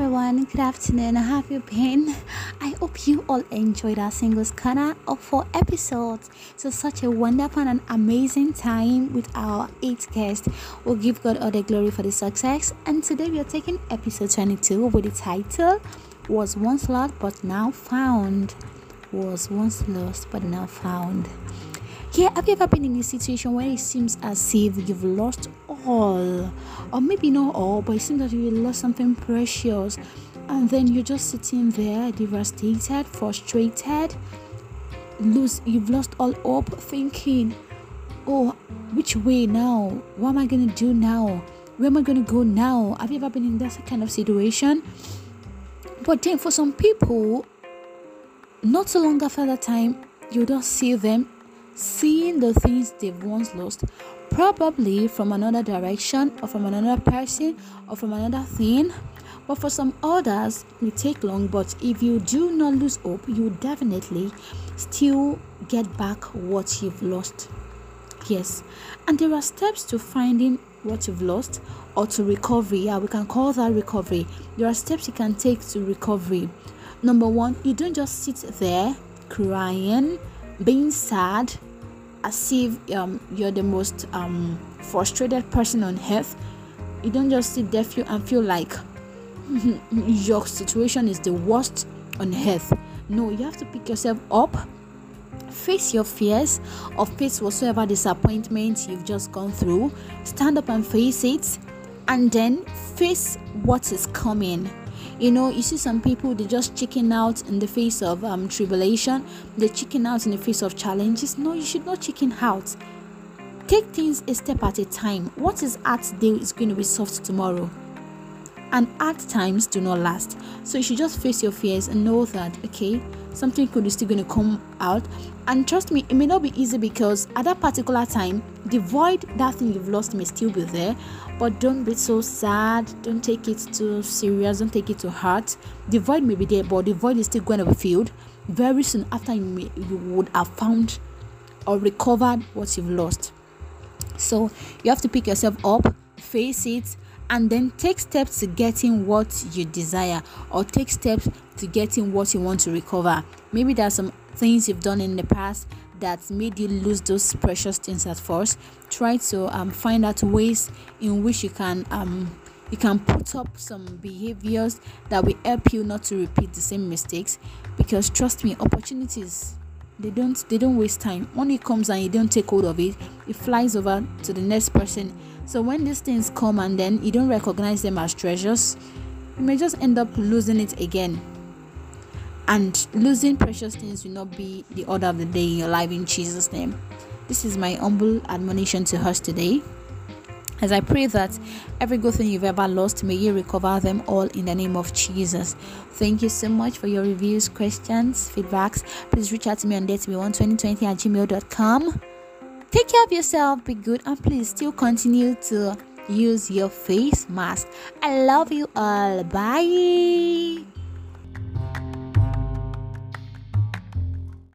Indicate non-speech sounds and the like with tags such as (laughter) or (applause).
everyone, good afternoon. How have you been? I hope you all enjoyed our singles corner of four episodes. So such a wonderful and amazing time with our eight guests. We'll give God all the glory for the success. And today we are taking episode 22 with the title Was Once Lost But Now Found. Was once lost but now found. Yeah, have you ever been in a situation where it seems as if you've lost all, or maybe not all, but it seems that you lost something precious, and then you're just sitting there devastated, frustrated, lose you've lost all hope, thinking, "Oh, which way now? What am I gonna do now? Where am I gonna go now?" Have you ever been in that kind of situation? But then, for some people, not so long after that time, you don't see them seeing the things they've once lost, probably from another direction or from another person or from another thing. But for some others, it may take long. But if you do not lose hope, you definitely still get back what you've lost. Yes, and there are steps to finding what you've lost or to recovery. Yeah, we can call that recovery. There are steps you can take to recovery. Number one, you don't just sit there crying, being sad, as if um, you're the most um, frustrated person on earth. You don't just sit there feel and feel like (laughs) your situation is the worst on earth. No, you have to pick yourself up, face your fears, or face whatsoever disappointment you've just gone through. Stand up and face it, and then face what is coming you know you see some people they just chicken out in the face of um, tribulation. They chicken out in the face of challenges. No you should not chicken out. Take things a step at a time. What is hard today is going to be soft tomorrow. And hard times do not last. So you should just face your fears and know that okay something good is still going to come out. And trust me it may not be easy because at that particular time the void that thing you've lost may still be there but don't be so sad. Don't take it too serious. Don't take it to heart. The void may be there but the void is still going to be filled. Very soon after you, may, you would have found or recovered what you've lost. So you have to pick yourself up face it and then take steps to getting what you desire or take steps to getting what you want to recover. Maybe there are some things you've done in the past that made you lose those precious things at first. Try to um, find out ways in which you can um, you can put up some behaviors that will help you not to repeat the same mistakes because trust me opportunities they don't they don't waste time when it comes and you don't take hold of it it flies over to the next person so when these things come and then you don't recognize them as treasures, you may just end up losing it again. And losing precious things will not be the order of the day in your life in Jesus' name. This is my humble admonition to us today. As I pray that every good thing you've ever lost, may you recover them all in the name of Jesus. Thank you so much for your reviews, questions, feedbacks. Please reach out to me on dateme12020 at gmail.com. Take care of yourself, be good, and please still continue to use your face mask. I love you all. Bye.